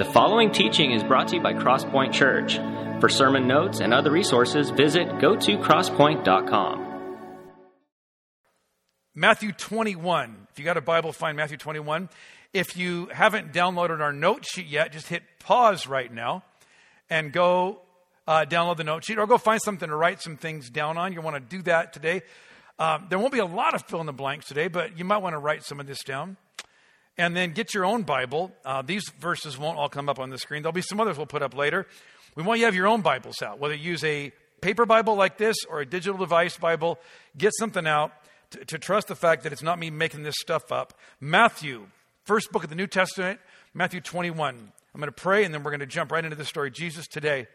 The following teaching is brought to you by Crosspoint Church. For sermon notes and other resources, visit go2crosspoint.com. Matthew 21. If you got a Bible, find Matthew 21. If you haven't downloaded our note sheet yet, just hit pause right now and go uh, download the note sheet or go find something to write some things down on. You want to do that today. Um, there won't be a lot of fill in the blanks today, but you might want to write some of this down. And then get your own Bible. Uh, these verses won't all come up on the screen. There'll be some others we'll put up later. We want you to have your own Bibles out, whether you use a paper Bible like this or a digital device Bible. Get something out to, to trust the fact that it's not me making this stuff up. Matthew, first book of the New Testament, Matthew 21. I'm going to pray and then we're going to jump right into the story. Jesus today.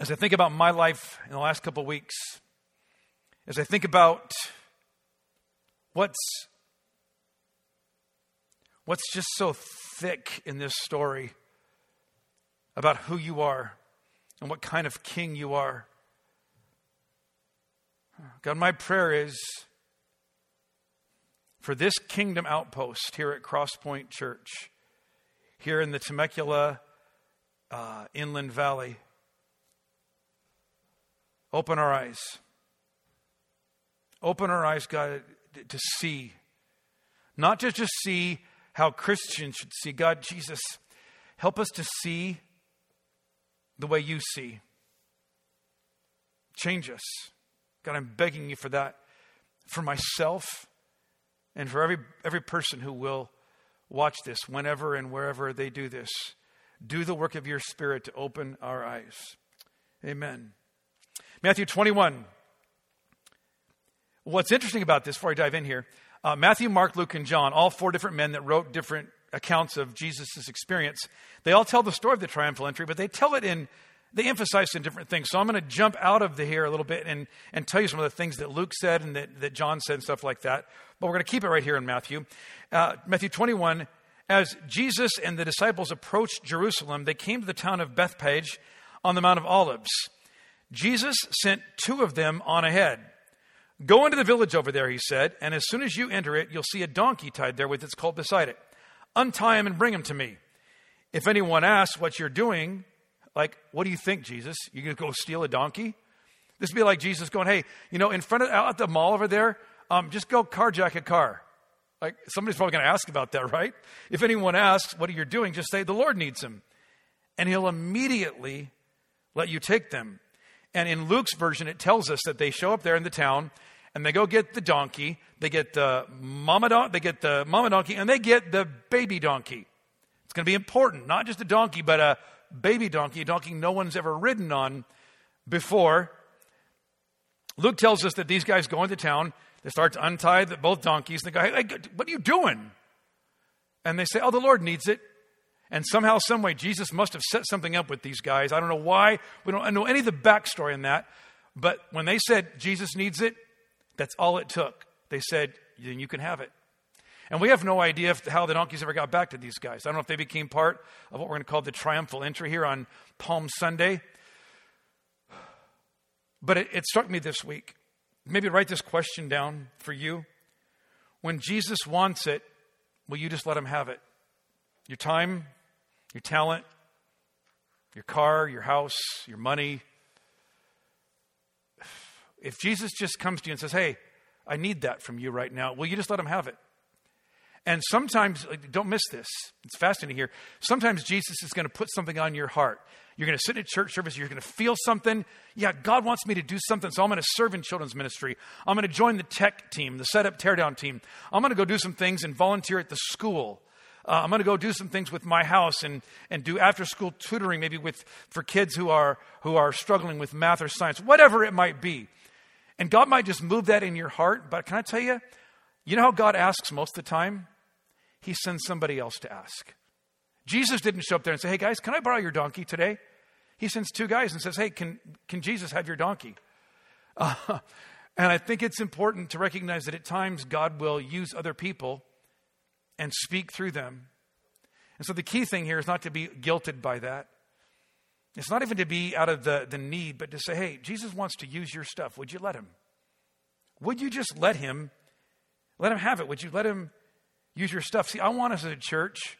As I think about my life in the last couple of weeks, as I think about what's what's just so thick in this story about who you are and what kind of king you are. God, my prayer is for this kingdom outpost here at Crosspoint Church, here in the Temecula uh, Inland Valley. Open our eyes. Open our eyes, God, to see. Not just to just see how Christians should see. God, Jesus, help us to see the way you see. Change us. God, I'm begging you for that, for myself and for every, every person who will watch this whenever and wherever they do this. Do the work of your Spirit to open our eyes. Amen. Matthew 21. What's interesting about this, before I dive in here, uh, Matthew, Mark, Luke, and John, all four different men that wrote different accounts of Jesus' experience, they all tell the story of the triumphal entry, but they tell it in, they emphasize in different things. So I'm going to jump out of the here a little bit and, and tell you some of the things that Luke said and that, that John said and stuff like that. But we're going to keep it right here in Matthew. Uh, Matthew 21, as Jesus and the disciples approached Jerusalem, they came to the town of Bethphage on the Mount of Olives. Jesus sent two of them on ahead. Go into the village over there, he said, and as soon as you enter it, you'll see a donkey tied there with its colt beside it. Untie him and bring him to me. If anyone asks what you're doing, like, what do you think, Jesus? You gonna go steal a donkey? This would be like Jesus going, hey, you know, in front of out at the mall over there, um, just go carjack a car. Like somebody's probably gonna ask about that, right? If anyone asks what are you doing, just say the Lord needs him. And he'll immediately let you take them. And in Luke's version, it tells us that they show up there in the town and they go get the donkey. They get the mama don- they get the mama donkey, and they get the baby donkey. It's going to be important, not just a donkey, but a baby donkey, a donkey no one's ever ridden on before. Luke tells us that these guys go into town. They start to untie the, both donkeys. And they go, hey, what are you doing? And they say, oh, the Lord needs it. And somehow, someway, Jesus must have set something up with these guys. I don't know why. We don't know any of the backstory in that. But when they said Jesus needs it, that's all it took. They said, then you can have it. And we have no idea if, how the donkeys ever got back to these guys. I don't know if they became part of what we're going to call the triumphal entry here on Palm Sunday. But it, it struck me this week. Maybe write this question down for you. When Jesus wants it, will you just let him have it? Your time, your talent, your car, your house, your money, if Jesus just comes to you and says, Hey, I need that from you right now, will you just let him have it? And sometimes, don't miss this. It's fascinating here. Sometimes Jesus is going to put something on your heart. You're going to sit in a church service, you're going to feel something. Yeah, God wants me to do something, so I'm going to serve in children's ministry. I'm going to join the tech team, the setup teardown team. I'm going to go do some things and volunteer at the school. Uh, I'm going to go do some things with my house and, and do after school tutoring, maybe with, for kids who are, who are struggling with math or science, whatever it might be. And God might just move that in your heart, but can I tell you, you know how God asks most of the time? He sends somebody else to ask. Jesus didn't show up there and say, Hey guys, can I borrow your donkey today? He sends two guys and says, Hey, can, can Jesus have your donkey? Uh, and I think it's important to recognize that at times God will use other people and speak through them. And so the key thing here is not to be guilted by that. It's not even to be out of the, the need, but to say, hey, Jesus wants to use your stuff. Would you let him? Would you just let him? Let him have it. Would you let him use your stuff? See, I want us as a church,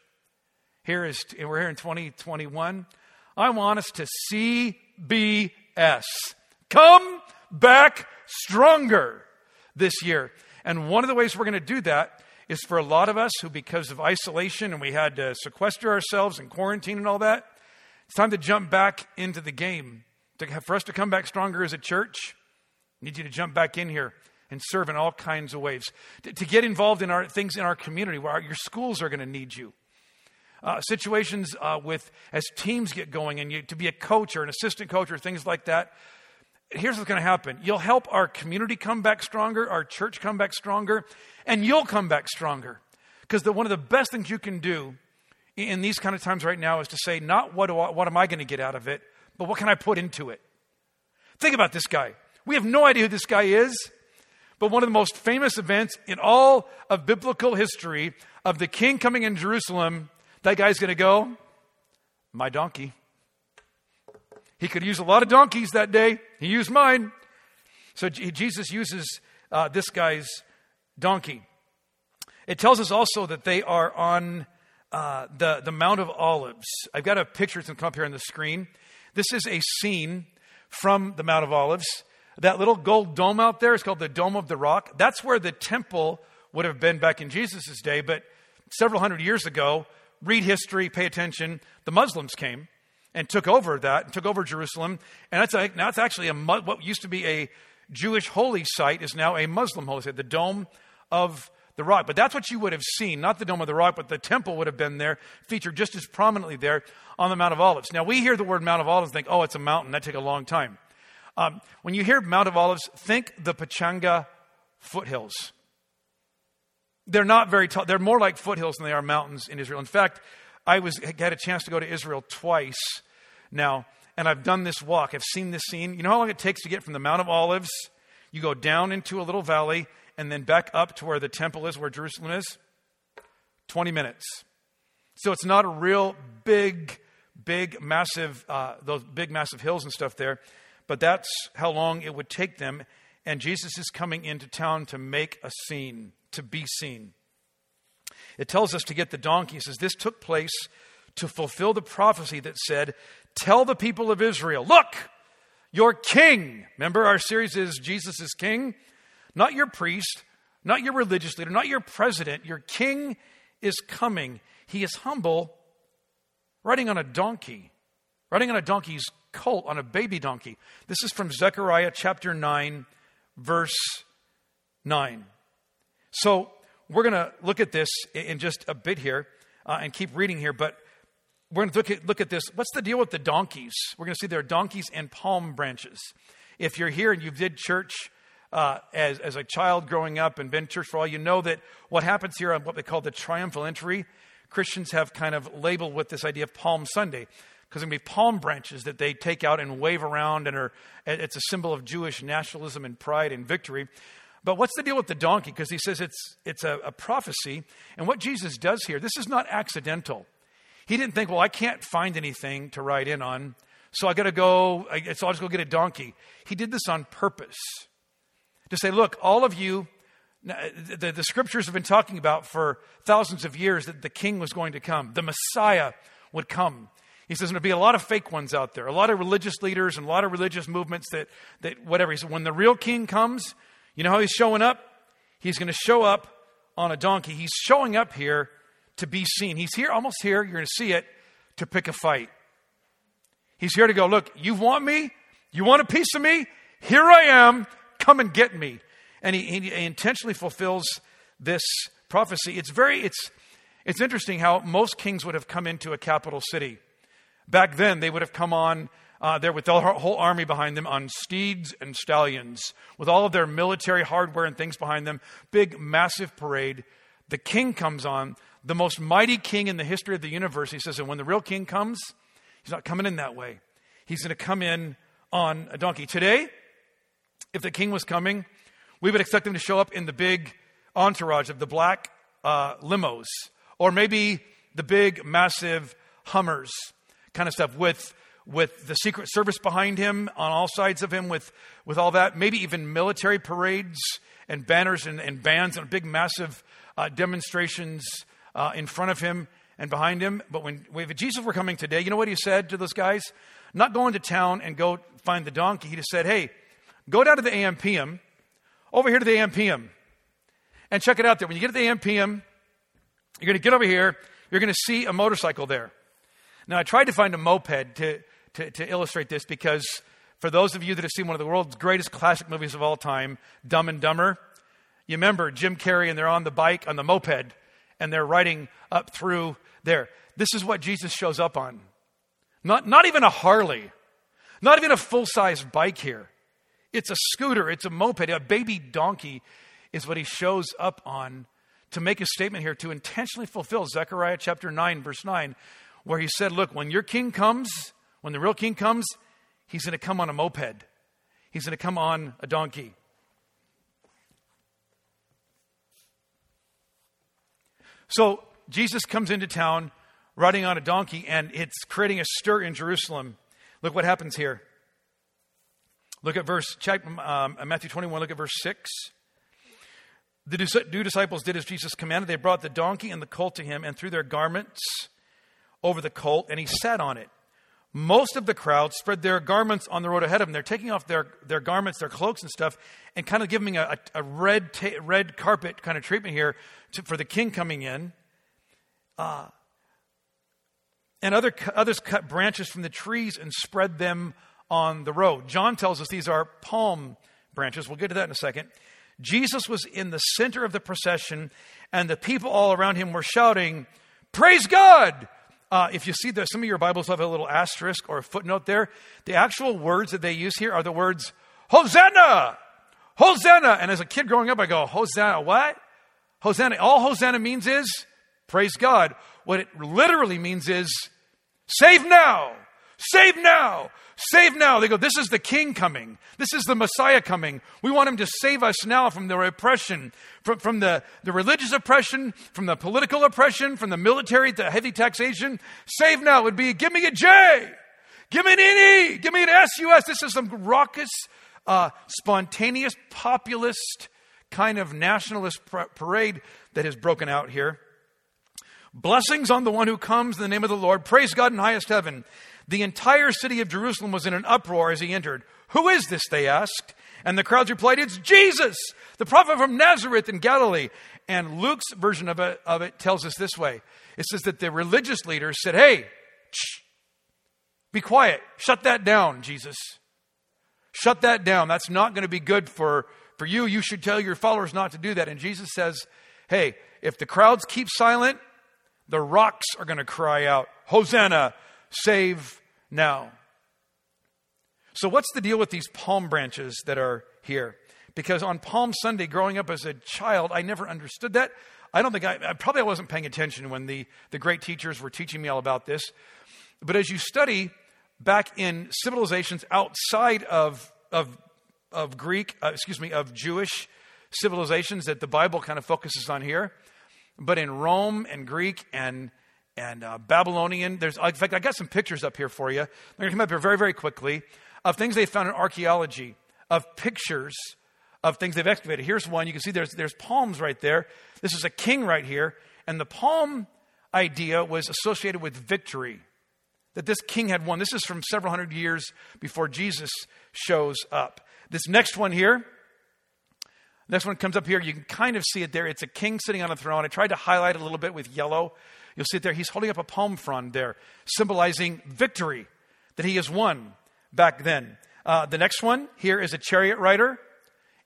Here is, and we're here in 2021. I want us to CBS. Come back stronger this year. And one of the ways we're going to do that is for a lot of us who, because of isolation and we had to sequester ourselves and quarantine and all that, it's time to jump back into the game. To, for us to come back stronger as a church, I need you to jump back in here and serve in all kinds of ways. To, to get involved in our things in our community where our, your schools are going to need you. Uh, situations uh, with as teams get going and you to be a coach or an assistant coach or things like that here's what's going to happen you'll help our community come back stronger, our church come back stronger, and you'll come back stronger. Because one of the best things you can do in these kind of times right now is to say, not what, I, what am I going to get out of it, but what can I put into it? Think about this guy. We have no idea who this guy is, but one of the most famous events in all of biblical history of the king coming in Jerusalem, that guy's going to go, My donkey. He could use a lot of donkeys that day. He used mine. So Jesus uses uh, this guy's donkey. It tells us also that they are on uh, the, the Mount of Olives. I've got a picture that's going to come up here on the screen. This is a scene from the Mount of Olives. That little gold dome out there is called the Dome of the Rock. That's where the temple would have been back in Jesus' day, but several hundred years ago, read history, pay attention, the Muslims came and took over that, and took over Jerusalem. And that's like, now it's actually a, what used to be a Jewish holy site is now a Muslim holy site, the Dome of the Rock. But that's what you would have seen, not the Dome of the Rock, but the temple would have been there, featured just as prominently there on the Mount of Olives. Now, we hear the word Mount of Olives and think, oh, it's a mountain. That take a long time. Um, when you hear Mount of Olives, think the Pechanga foothills. They're not very tall. They're more like foothills than they are mountains in Israel. In fact, I was had a chance to go to Israel twice now, and I've done this walk. I've seen this scene. You know how long it takes to get from the Mount of Olives? You go down into a little valley and then back up to where the temple is, where Jerusalem is. 20 minutes. So it's not a real big, big, massive, uh, those big, massive hills and stuff there, but that's how long it would take them. And Jesus is coming into town to make a scene, to be seen. It tells us to get the donkey. It says, This took place to fulfill the prophecy that said, Tell the people of Israel, look, your king. Remember, our series is Jesus is king? Not your priest, not your religious leader, not your president. Your king is coming. He is humble, riding on a donkey, riding on a donkey's colt, on a baby donkey. This is from Zechariah chapter 9, verse 9. So we're going to look at this in just a bit here uh, and keep reading here, but we're going to look at, look at this. What's the deal with the donkeys? We're going to see there are donkeys and palm branches. If you're here and you did church uh, as, as a child growing up and been church for all, you know that what happens here on what they call the triumphal entry, Christians have kind of labeled with this idea of Palm Sunday because to be palm branches that they take out and wave around and are it's a symbol of Jewish nationalism and pride and victory. But what's the deal with the donkey? Because he says it's, it's a, a prophecy. And what Jesus does here, this is not accidental. He didn't think, well, I can't find anything to ride in on, so I got to go, so I'll just go get a donkey. He did this on purpose to say, look, all of you, uh, the, the scriptures have been talking about for thousands of years that the king was going to come, the Messiah would come. He says there'll be a lot of fake ones out there, a lot of religious leaders and a lot of religious movements that, that whatever. He said, when the real king comes, you know how he's showing up? He's going to show up on a donkey. He's showing up here to be seen. He's here, almost here, you're going to see it, to pick a fight. He's here to go, look, you want me? You want a piece of me? Here I am. Come and get me. And he, he intentionally fulfills this prophecy. It's very, it's, it's interesting how most kings would have come into a capital city. Back then, they would have come on uh, there with their whole army behind them on steeds and stallions, with all of their military hardware and things behind them. Big, massive parade. The king comes on, the most mighty king in the history of the universe. He says, and when the real king comes, he's not coming in that way. He's going to come in on a donkey. Today, if the king was coming, we would expect him to show up in the big entourage of the black uh, limos, or maybe the big, massive Hummers kind of stuff with with the Secret Service behind him, on all sides of him, with, with all that, maybe even military parades and banners and, and bands and big, massive uh, demonstrations uh, in front of him. and behind him. But when if Jesus were coming today, you know what he said to those guys? Not go into town and go find the donkey. He just said, hey, go down to the AMPM, over here to the AMPM, and check it out there. When you get to the AMPM, you're going to get over here, you're going to see a motorcycle there. Now, I tried to find a moped to, to, to illustrate this because for those of you that have seen one of the world's greatest classic movies of all time, Dumb and Dumber, you remember Jim Carrey and they're on the bike, on the moped, and they're riding up through there. This is what Jesus shows up on. Not, not even a Harley, not even a full size bike here. It's a scooter, it's a moped, a baby donkey is what he shows up on to make a statement here to intentionally fulfill Zechariah chapter 9, verse 9, where he said, Look, when your king comes, when the real king comes, he's going to come on a moped, he's going to come on a donkey. So Jesus comes into town riding on a donkey, and it's creating a stir in Jerusalem. Look what happens here. Look at verse, check um, Matthew 21, look at verse 6. The two disciples did as Jesus commanded. They brought the donkey and the colt to him and threw their garments over the colt, and he sat on it. Most of the crowd spread their garments on the road ahead of them. They're taking off their, their garments, their cloaks and stuff, and kind of giving a, a, a red, ta- red carpet kind of treatment here to, for the king coming in. Uh, and other, others cut branches from the trees and spread them on the road. John tells us these are palm branches. We'll get to that in a second. Jesus was in the center of the procession, and the people all around him were shouting, Praise God! Uh, if you see that some of your Bibles have a little asterisk or a footnote there, the actual words that they use here are the words Hosanna! Hosanna! And as a kid growing up, I go, Hosanna, what? Hosanna. All Hosanna means is praise God. What it literally means is save now! Save now! Save now. They go, This is the king coming. This is the Messiah coming. We want him to save us now from the oppression, from, from the, the religious oppression, from the political oppression, from the military, the heavy taxation. Save now would be give me a J, give me an NE, give me an SUS. This is some raucous, uh, spontaneous, populist kind of nationalist parade that has broken out here. Blessings on the one who comes in the name of the Lord. Praise God in highest heaven. The entire city of Jerusalem was in an uproar as he entered. Who is this? They asked. And the crowds replied, It's Jesus, the prophet from Nazareth in Galilee. And Luke's version of it, of it tells us this way it says that the religious leaders said, Hey, shh, be quiet. Shut that down, Jesus. Shut that down. That's not going to be good for, for you. You should tell your followers not to do that. And Jesus says, Hey, if the crowds keep silent, the rocks are going to cry out, Hosanna, save now. So, what's the deal with these palm branches that are here? Because on Palm Sunday, growing up as a child, I never understood that. I don't think I, probably I wasn't paying attention when the, the great teachers were teaching me all about this. But as you study back in civilizations outside of, of, of Greek, uh, excuse me, of Jewish civilizations that the Bible kind of focuses on here, but in Rome and Greek and and uh, Babylonian. There's, in fact, I got some pictures up here for you. They're going to come up here very, very quickly of things they found in archaeology, of pictures of things they've excavated. Here's one. You can see there's, there's palms right there. This is a king right here. And the palm idea was associated with victory, that this king had won. This is from several hundred years before Jesus shows up. This next one here, next one comes up here. You can kind of see it there. It's a king sitting on a throne. I tried to highlight a little bit with yellow You'll see it there. He's holding up a palm frond there, symbolizing victory that he has won back then. Uh, the next one here is a chariot rider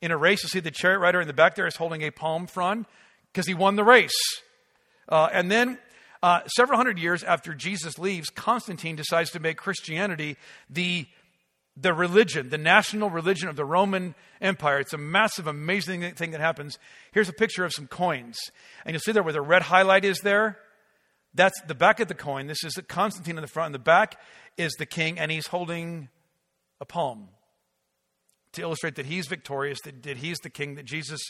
in a race. You see the chariot rider in the back there is holding a palm frond because he won the race. Uh, and then uh, several hundred years after Jesus leaves, Constantine decides to make Christianity the, the religion, the national religion of the Roman Empire. It's a massive, amazing thing that happens. Here's a picture of some coins. And you'll see there where the red highlight is there. That's the back of the coin. This is Constantine in the front. And the back is the king, and he's holding a palm to illustrate that he's victorious, that, that he's the king, that Jesus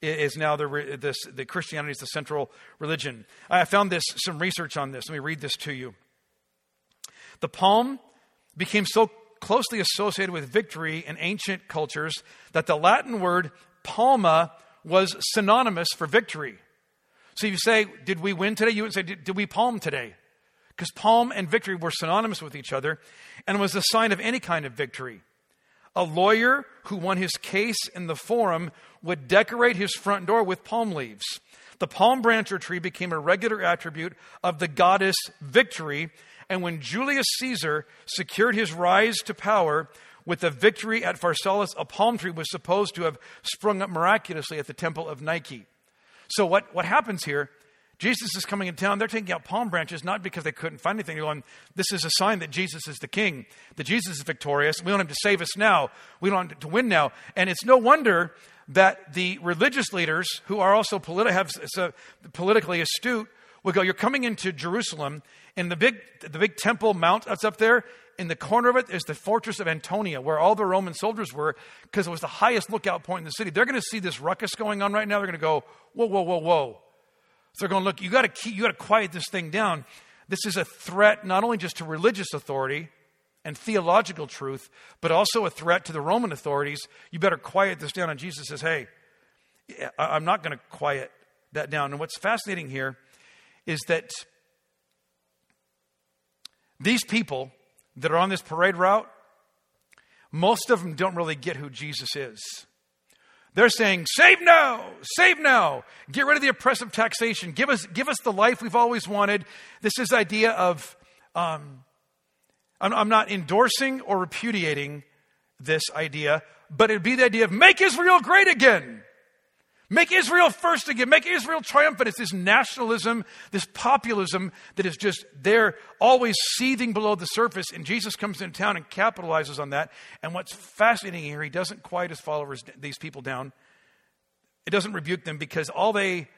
is now the, this, the Christianity is the central religion. I found this some research on this. Let me read this to you. The palm became so closely associated with victory in ancient cultures that the Latin word palma was synonymous for victory. So you say, Did we win today? You would say, Did, did we palm today? Because palm and victory were synonymous with each other and was a sign of any kind of victory. A lawyer who won his case in the forum would decorate his front door with palm leaves. The palm branch or tree became a regular attribute of the goddess victory. And when Julius Caesar secured his rise to power with the victory at Pharsalus, a palm tree was supposed to have sprung up miraculously at the temple of Nike. So, what, what happens here Jesus is coming in town. They're taking out palm branches not because they couldn't find anything. They're going, this is a sign that Jesus is the king, that Jesus is victorious. We want him to save us now. We want him to win now. And it's no wonder that the religious leaders, who are also politi- have, so politically astute, would go, You're coming into Jerusalem, and the big, the big temple mount that's up there, in the corner of it is the fortress of Antonia, where all the Roman soldiers were, because it was the highest lookout point in the city. They're going to see this ruckus going on right now. They're going to go, Whoa, whoa, whoa, whoa. So they're going, look, you got to keep, you got to quiet this thing down. This is a threat not only just to religious authority and theological truth, but also a threat to the Roman authorities. You better quiet this down. And Jesus says, hey, I'm not going to quiet that down. And what's fascinating here is that these people that are on this parade route, most of them don't really get who Jesus is. They're saying, save now, save now, get rid of the oppressive taxation, give us, give us the life we've always wanted. This is idea of, um, I'm, I'm not endorsing or repudiating this idea, but it'd be the idea of make Israel great again. Make Israel first again. Make Israel triumphant. It's this nationalism, this populism that is just there, always seething below the surface. And Jesus comes into town and capitalizes on that. And what's fascinating here, he doesn't quiet his followers, these people down. It doesn't rebuke them because all they,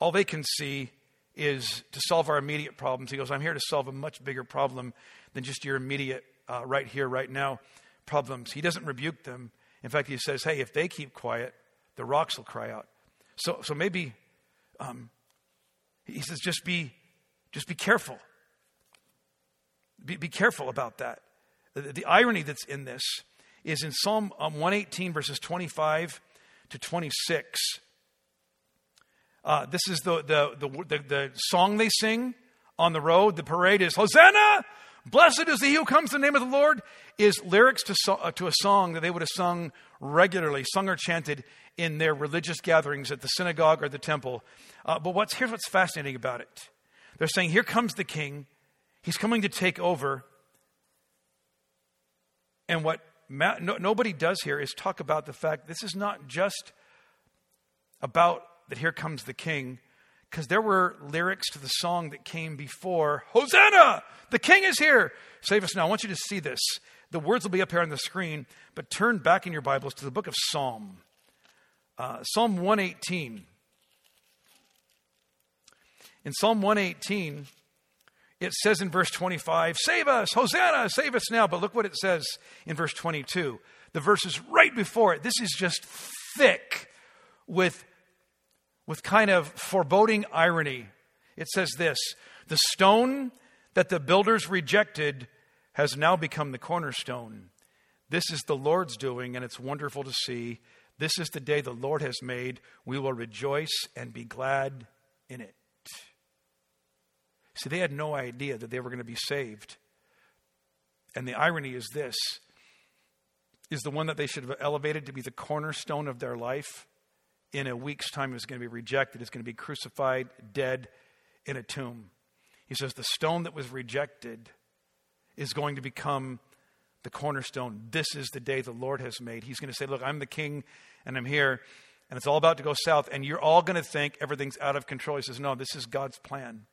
all they can see is to solve our immediate problems. He goes, I'm here to solve a much bigger problem than just your immediate, uh, right here, right now problems. He doesn't rebuke them. In fact, he says, hey, if they keep quiet, the rocks will cry out. So, so maybe um, he says, just be, just be careful. Be, be careful about that. The, the, irony that's in this is in Psalm um, 118, verses 25 to 26. Uh, this is the, the, the, the, the song they sing on the road. The parade is Hosanna! Blessed is he who comes in the name of the Lord, is lyrics to, so, uh, to a song that they would have sung regularly, sung or chanted in their religious gatherings at the synagogue or the temple. Uh, but what's, here's what's fascinating about it they're saying, Here comes the king, he's coming to take over. And what Ma- no, nobody does here is talk about the fact this is not just about that here comes the king because there were lyrics to the song that came before Hosanna! The king is here! Save us now. I want you to see this. The words will be up here on the screen, but turn back in your Bibles to the book of Psalm. Uh, Psalm 118. In Psalm 118, it says in verse 25, Save us, Hosanna, save us now. But look what it says in verse 22. The verses right before it. This is just thick with with kind of foreboding irony. It says this The stone that the builders rejected has now become the cornerstone. This is the Lord's doing, and it's wonderful to see. This is the day the Lord has made. We will rejoice and be glad in it. See, they had no idea that they were going to be saved. And the irony is this is the one that they should have elevated to be the cornerstone of their life in a week's time is going to be rejected, is going to be crucified, dead in a tomb. He says, The stone that was rejected is going to become the cornerstone. This is the day the Lord has made. He's going to say, Look, I'm the king and I'm here, and it's all about to go south, and you're all going to think everything's out of control. He says, No, this is God's plan.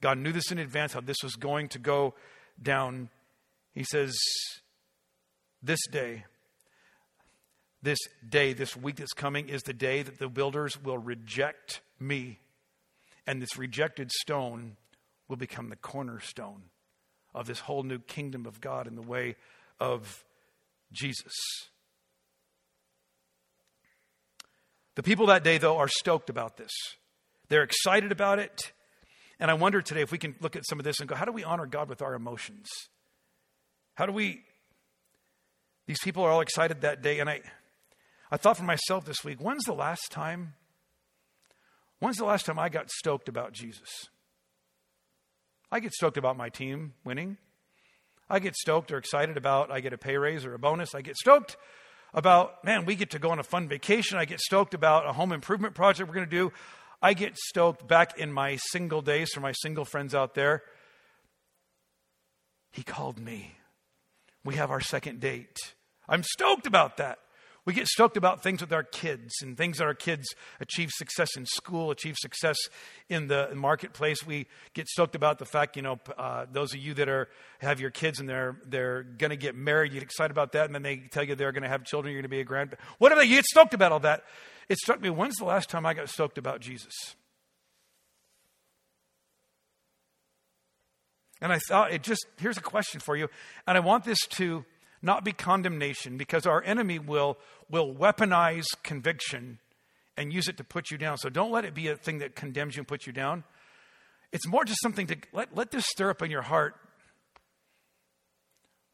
God knew this in advance, how this was going to go down. He says, This day, this day, this week that's coming, is the day that the builders will reject me. And this rejected stone will become the cornerstone of this whole new kingdom of God in the way of Jesus. The people that day, though, are stoked about this. They're excited about it. And I wonder today if we can look at some of this and go, how do we honor God with our emotions? How do we. These people are all excited that day, and I. I thought for myself this week, when's the last time When's the last time I got stoked about Jesus? I get stoked about my team winning. I get stoked or excited about I get a pay raise or a bonus. I get stoked about, man, we get to go on a fun vacation. I get stoked about a home improvement project we're going to do. I get stoked back in my single days for my single friends out there. He called me. We have our second date. I'm stoked about that. We get stoked about things with our kids and things that our kids achieve success in school, achieve success in the marketplace. We get stoked about the fact, you know, uh, those of you that are have your kids and they're they're going to get married, you get excited about that, and then they tell you they're going to have children, you're going to be a grand. Whatever, you get stoked about all that. It struck me. When's the last time I got stoked about Jesus? And I thought it just here's a question for you, and I want this to not be condemnation, because our enemy will, will weaponize conviction and use it to put you down. So don't let it be a thing that condemns you and puts you down. It's more just something to let, let this stir up in your heart.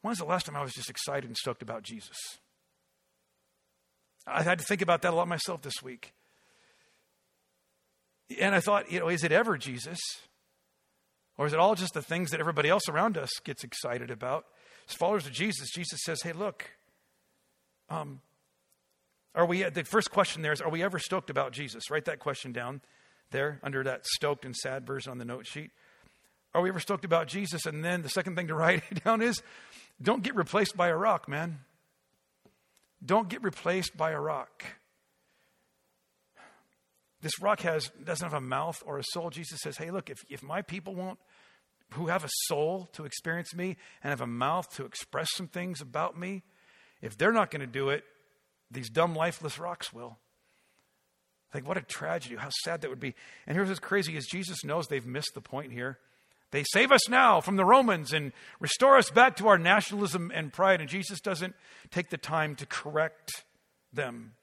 When's the last time I was just excited and stoked about Jesus? I had to think about that a lot myself this week. And I thought, you know, is it ever Jesus? Or is it all just the things that everybody else around us gets excited about? As followers of Jesus, Jesus says, hey, look, um, are we, the first question there is, are we ever stoked about Jesus? Write that question down there under that stoked and sad version on the note sheet. Are we ever stoked about Jesus? And then the second thing to write down is, don't get replaced by a rock, man. Don't get replaced by a rock. This rock has doesn't have a mouth or a soul. Jesus says, "Hey, look, if, if my people won't who have a soul to experience me and have a mouth to express some things about me, if they're not going to do it, these dumb, lifeless rocks will. Like, what a tragedy. How sad that would be. And here's what's crazy is Jesus knows they've missed the point here. They save us now from the Romans and restore us back to our nationalism and pride. And Jesus doesn't take the time to correct them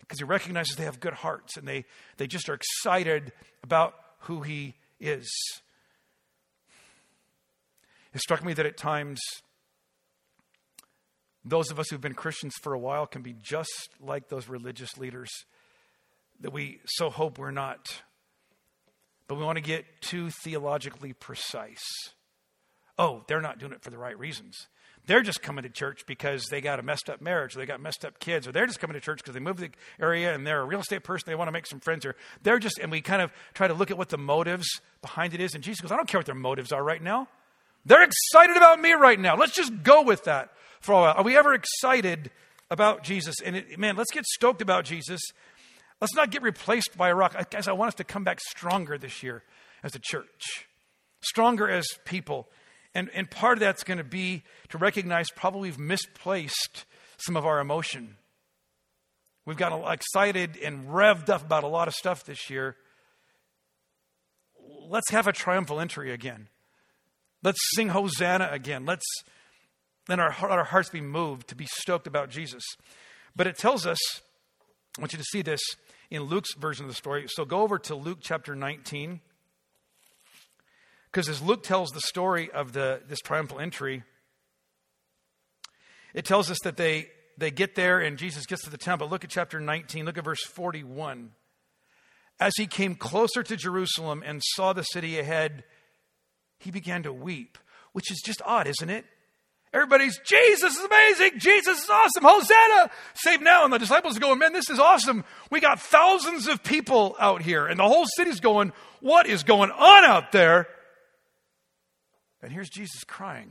because he recognizes they have good hearts and they, they just are excited about who he is. It struck me that at times, those of us who've been Christians for a while can be just like those religious leaders that we so hope we're not. But we want to get too theologically precise. Oh, they're not doing it for the right reasons. They're just coming to church because they got a messed up marriage, or they got messed up kids, or they're just coming to church because they moved to the area and they're a real estate person, they want to make some friends, or they're just, and we kind of try to look at what the motives behind it is. And Jesus goes, I don't care what their motives are right now. They're excited about me right now. Let's just go with that for a while. Are we ever excited about Jesus? And it, man, let's get stoked about Jesus. Let's not get replaced by a rock. Guys, I want us to come back stronger this year as a church, stronger as people. And, and part of that's going to be to recognize probably we've misplaced some of our emotion. We've got excited and revved up about a lot of stuff this year. Let's have a triumphal entry again. Let's sing Hosanna again. Let's let our, our hearts be moved to be stoked about Jesus. But it tells us, I want you to see this in Luke's version of the story. So go over to Luke chapter 19. Because as Luke tells the story of the, this triumphal entry, it tells us that they, they get there and Jesus gets to the temple. Look at chapter 19, look at verse 41. As he came closer to Jerusalem and saw the city ahead, he began to weep, which is just odd, isn't it? Everybody's, Jesus is amazing. Jesus is awesome. Hosanna. Save now. And the disciples are going, man, this is awesome. We got thousands of people out here. And the whole city's going, what is going on out there? And here's Jesus crying.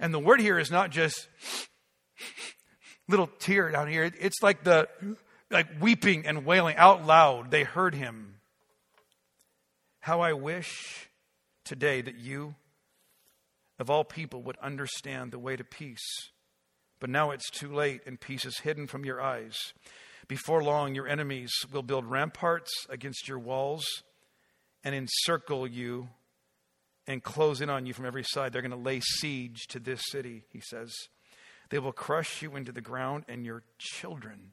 And the word here is not just little tear down here. It's like the, like weeping and wailing out loud. They heard him. How I wish today that you, of all people, would understand the way to peace. But now it's too late, and peace is hidden from your eyes. Before long, your enemies will build ramparts against your walls and encircle you and close in on you from every side. They're going to lay siege to this city, he says. They will crush you into the ground and your children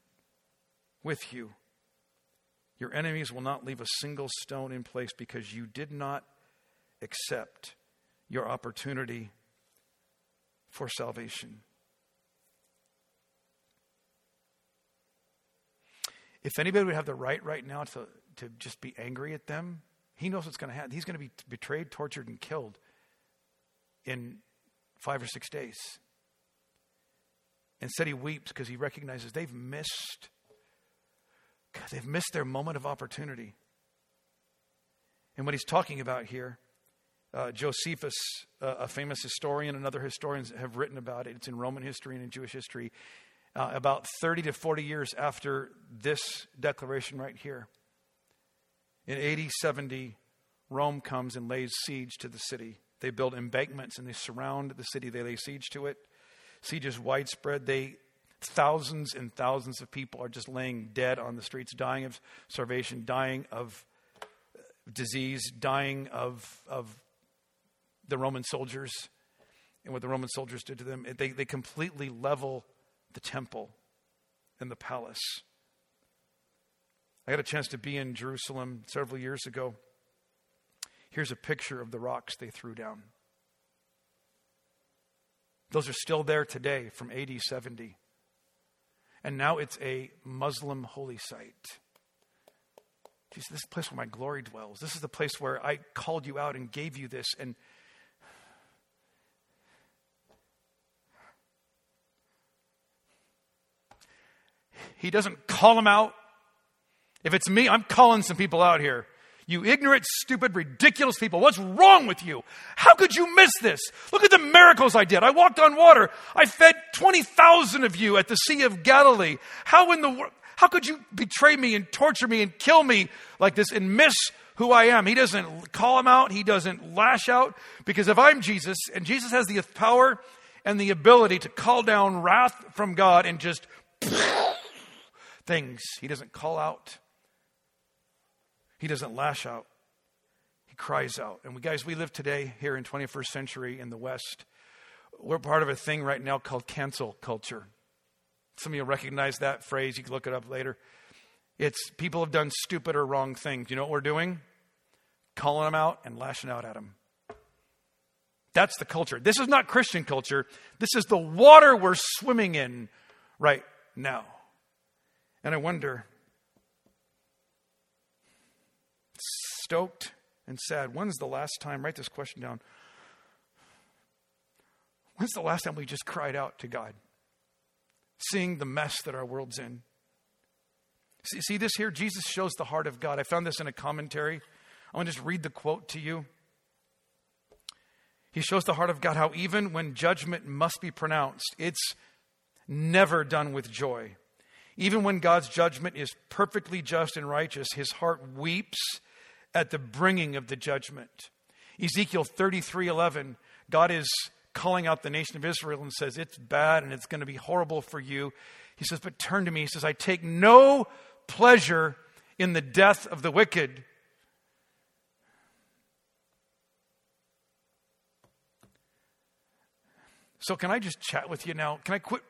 with you. Your enemies will not leave a single stone in place because you did not accept your opportunity for salvation. If anybody would have the right right now to, to just be angry at them. He knows what's going to happen. He's going to be betrayed, tortured, and killed in five or six days. Instead, he weeps because he recognizes they've missed. They've missed their moment of opportunity. And what he's talking about here, uh, Josephus, uh, a famous historian, and other historians have written about it. It's in Roman history and in Jewish history. Uh, about 30 to 40 years after this declaration right here. In AD 70, Rome comes and lays siege to the city. They build embankments and they surround the city. They lay siege to it. Siege is widespread. They thousands and thousands of people are just laying dead on the streets, dying of starvation, dying of disease, dying of of the Roman soldiers and what the Roman soldiers did to them. They they completely level the temple and the palace. I had a chance to be in Jerusalem several years ago. Here's a picture of the rocks they threw down. Those are still there today from AD 70. And now it's a Muslim holy site. Jesus, this is the place where my glory dwells. This is the place where I called you out and gave you this. And he doesn't call them out. If it's me, I'm calling some people out here. You ignorant, stupid, ridiculous people. What's wrong with you? How could you miss this? Look at the miracles I did. I walked on water. I fed 20,000 of you at the Sea of Galilee. How in the world? How could you betray me and torture me and kill me like this and miss who I am? He doesn't call him out. He doesn't lash out because if I'm Jesus and Jesus has the power and the ability to call down wrath from God and just things, he doesn't call out. He doesn't lash out, he cries out. And we, guys, we live today here in 21st century in the West. We're part of a thing right now called cancel culture. Some of you recognize that phrase. You can look it up later. It's people have done stupid or wrong things. You know what we're doing? Calling them out and lashing out at them. That's the culture. This is not Christian culture. This is the water we're swimming in right now. And I wonder stoked and sad. When's the last time? Write this question down. When's the last time we just cried out to God, seeing the mess that our world's in? See, see this here? Jesus shows the heart of God. I found this in a commentary. I want to just read the quote to you. He shows the heart of God how even when judgment must be pronounced, it's never done with joy. Even when God's judgment is perfectly just and righteous, his heart weeps at the bringing of the judgment. Ezekiel 33 11, God is calling out the nation of Israel and says, It's bad and it's going to be horrible for you. He says, But turn to me. He says, I take no pleasure in the death of the wicked. So, can I just chat with you now? Can I quit?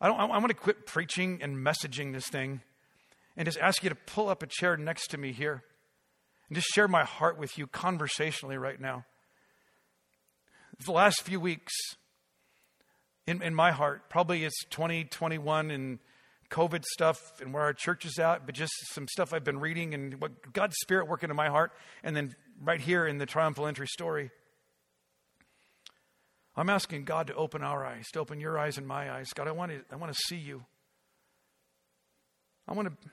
I, don't, I want to quit preaching and messaging this thing and just ask you to pull up a chair next to me here and just share my heart with you conversationally right now. The last few weeks, in, in my heart, probably it's 2021 and COVID stuff and where our church is at, but just some stuff I've been reading and what God's Spirit working in my heart, and then right here in the triumphal entry story. I'm asking God to open our eyes, to open your eyes and my eyes. God, I want to, I want to see you. I want to,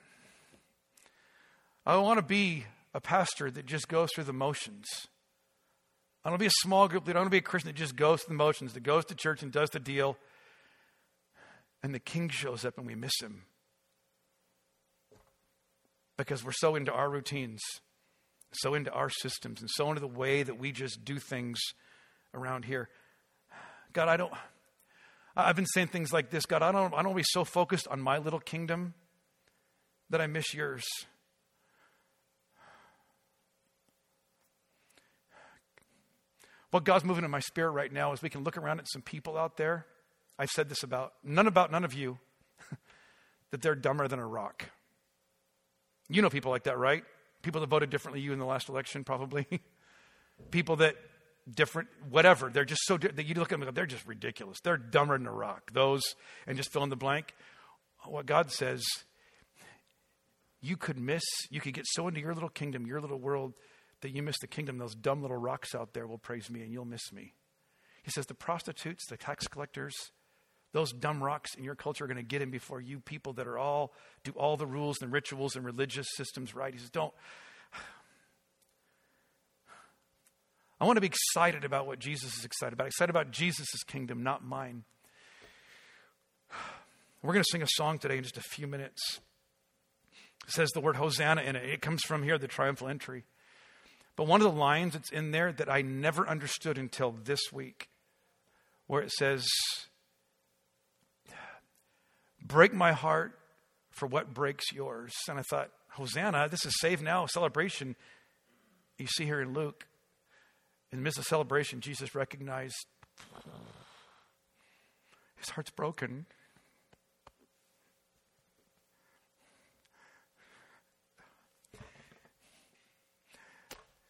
I want to be a pastor that just goes through the motions. I don't want to be a small group leader. I want to be a Christian that just goes through the motions, that goes to church and does the deal. And the king shows up and we miss him. Because we're so into our routines, so into our systems, and so into the way that we just do things around here. God, I don't. I've been saying things like this God, I don't, I don't be so focused on my little kingdom that I miss yours. What God's moving in my spirit right now is we can look around at some people out there. I've said this about none about none of you that they're dumber than a rock. You know people like that, right? People that voted differently you in the last election, probably. people that different, whatever. They're just so that you look at them, they're just ridiculous. They're dumber than a rock. Those and just fill in the blank. What God says, you could miss, you could get so into your little kingdom, your little world, that you miss the kingdom. Those dumb little rocks out there will praise me and you'll miss me. He says, the prostitutes, the tax collectors, those dumb rocks in your culture are going to get in before you people that are all, do all the rules and rituals and religious systems right. He says, don't. I want to be excited about what Jesus is excited about. Excited about Jesus' kingdom, not mine. We're going to sing a song today in just a few minutes. It says the word Hosanna in it. It comes from here, the triumphal entry. But one of the lines that's in there that I never understood until this week, where it says, Break my heart for what breaks yours. And I thought, Hosanna, this is Save Now, celebration. You see here in Luke, in the midst of celebration, Jesus recognized his heart's broken.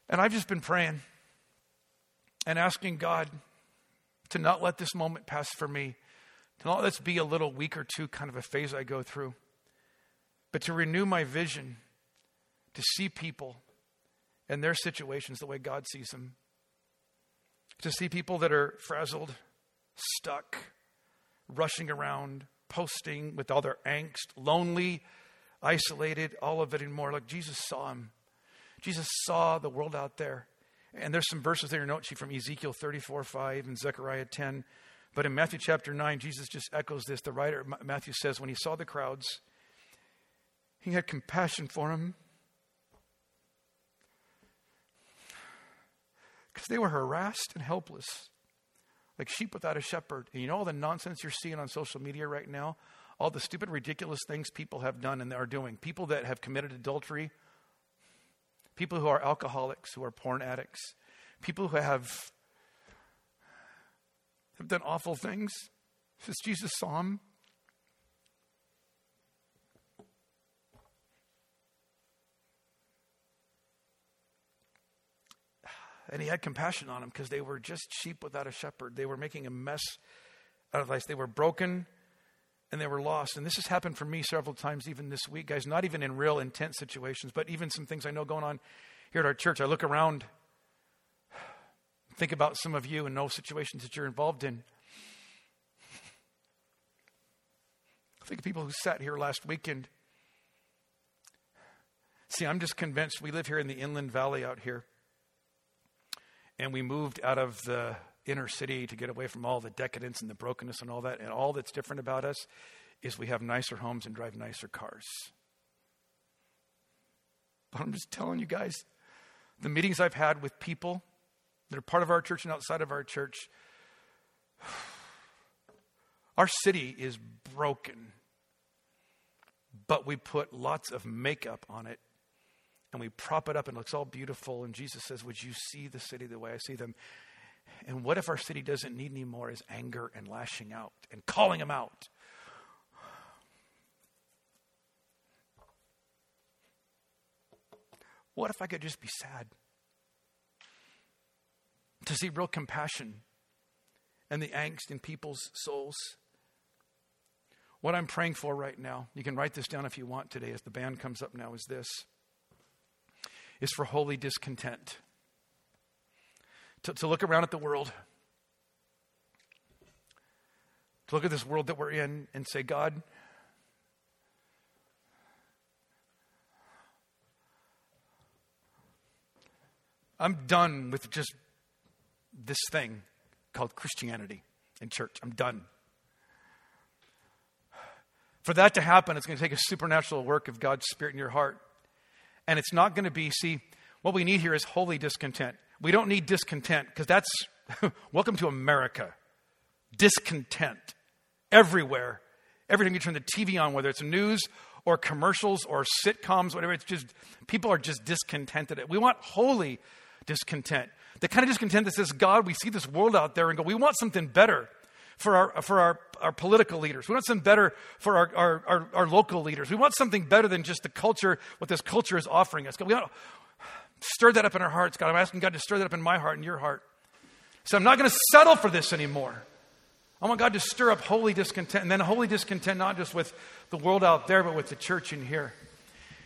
And I've just been praying and asking God to not let this moment pass for me, to not let this be a little week or two kind of a phase I go through, but to renew my vision, to see people and their situations the way God sees them, to see people that are frazzled, stuck, rushing around, posting with all their angst, lonely, isolated, all of it and more. Like Jesus saw them Jesus saw the world out there. And there's some verses in your note sheet from Ezekiel 34 5 and Zechariah 10. But in Matthew chapter 9, Jesus just echoes this. The writer, Matthew says, when he saw the crowds, he had compassion for them because they were harassed and helpless, like sheep without a shepherd. And you know all the nonsense you're seeing on social media right now? All the stupid, ridiculous things people have done and are doing. People that have committed adultery people who are alcoholics, who are porn addicts, people who have, have done awful things. Says Jesus saw them. And he had compassion on them because they were just sheep without a shepherd. They were making a mess out of life. They were broken and they were lost. And this has happened for me several times, even this week, guys, not even in real intense situations, but even some things I know going on here at our church. I look around, think about some of you and know situations that you're involved in. I think of people who sat here last weekend. See, I'm just convinced we live here in the inland valley out here. And we moved out of the inner city to get away from all the decadence and the brokenness and all that. And all that's different about us is we have nicer homes and drive nicer cars. But I'm just telling you guys, the meetings I've had with people that are part of our church and outside of our church, our city is broken. But we put lots of makeup on it and we prop it up and it looks all beautiful. And Jesus says, Would you see the city the way I see them? And what if our city doesn't need any more is anger and lashing out and calling them out? What if I could just be sad? To see real compassion and the angst in people's souls. What I'm praying for right now, you can write this down if you want today as the band comes up now, is this is for holy discontent to, to look around at the world, to look at this world that we're in and say, God, I'm done with just this thing called Christianity in church. I'm done. For that to happen, it's going to take a supernatural work of God's Spirit in your heart. And it's not going to be, see, what we need here is holy discontent. We don't need discontent because that's welcome to America. Discontent everywhere. Every time you turn the TV on, whether it's news or commercials or sitcoms, whatever, it's just people are just discontented. We want holy discontent. The kind of discontent that says, God, we see this world out there and go, we want something better for our, for our, our political leaders. We want something better for our, our, our, our local leaders. We want something better than just the culture, what this culture is offering us. God, we want, Stir that up in our hearts, God. I'm asking God to stir that up in my heart and your heart. So I'm not going to settle for this anymore. I want God to stir up holy discontent, and then holy discontent not just with the world out there, but with the church in here.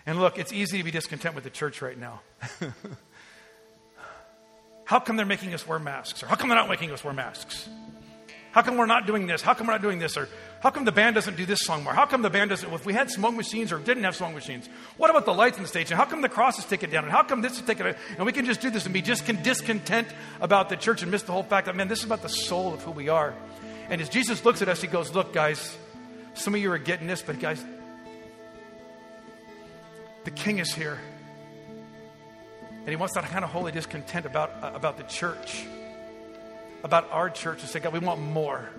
And look, it's easy to be discontent with the church right now. How come they're making us wear masks? Or how come they're not making us wear masks? How come we're not doing this? How come we're not doing this? Or how come the band doesn't do this song more? How come the band doesn't? If we had smoke machines or didn't have smoke machines, what about the lights in the stage? And how come the crosses take it down? And how come this is taken? And we can just do this and be just discontent about the church and miss the whole fact that man, this is about the soul of who we are. And as Jesus looks at us, he goes, "Look, guys, some of you are getting this, but guys, the King is here." And he wants that kind of holy discontent about, uh, about the church, about our church, to say, God, we want more.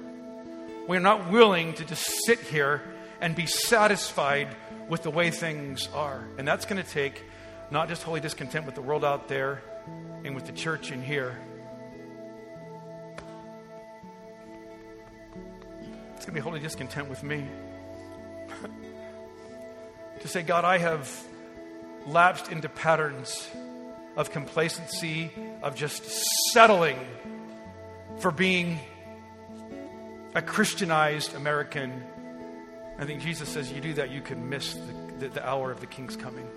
We're not willing to just sit here and be satisfied with the way things are. And that's going to take not just holy discontent with the world out there and with the church in here. It's going to be holy discontent with me. to say, God, I have lapsed into patterns of complacency, of just settling for being a Christianized American. I think Jesus says, you do that, you can miss the, the, the hour of the king's coming.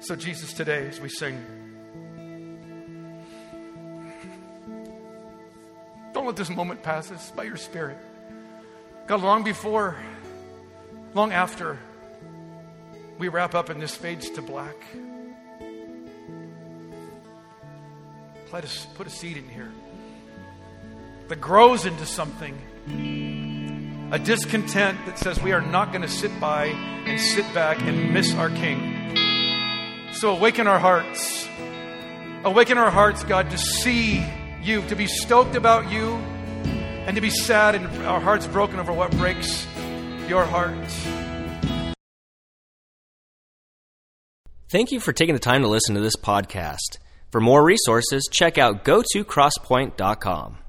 So, Jesus, today, as we sing, don't let this moment pass us by your Spirit. God, long before, long after we wrap up and this fades to black. Let us put a seed in here that grows into something. A discontent that says we are not going to sit by and sit back and miss our King. So awaken our hearts. Awaken our hearts, God, to see you, to be stoked about you, and to be sad and our hearts broken over what breaks your heart. Thank you for taking the time to listen to this podcast. For more resources, check out go crosspoint.com.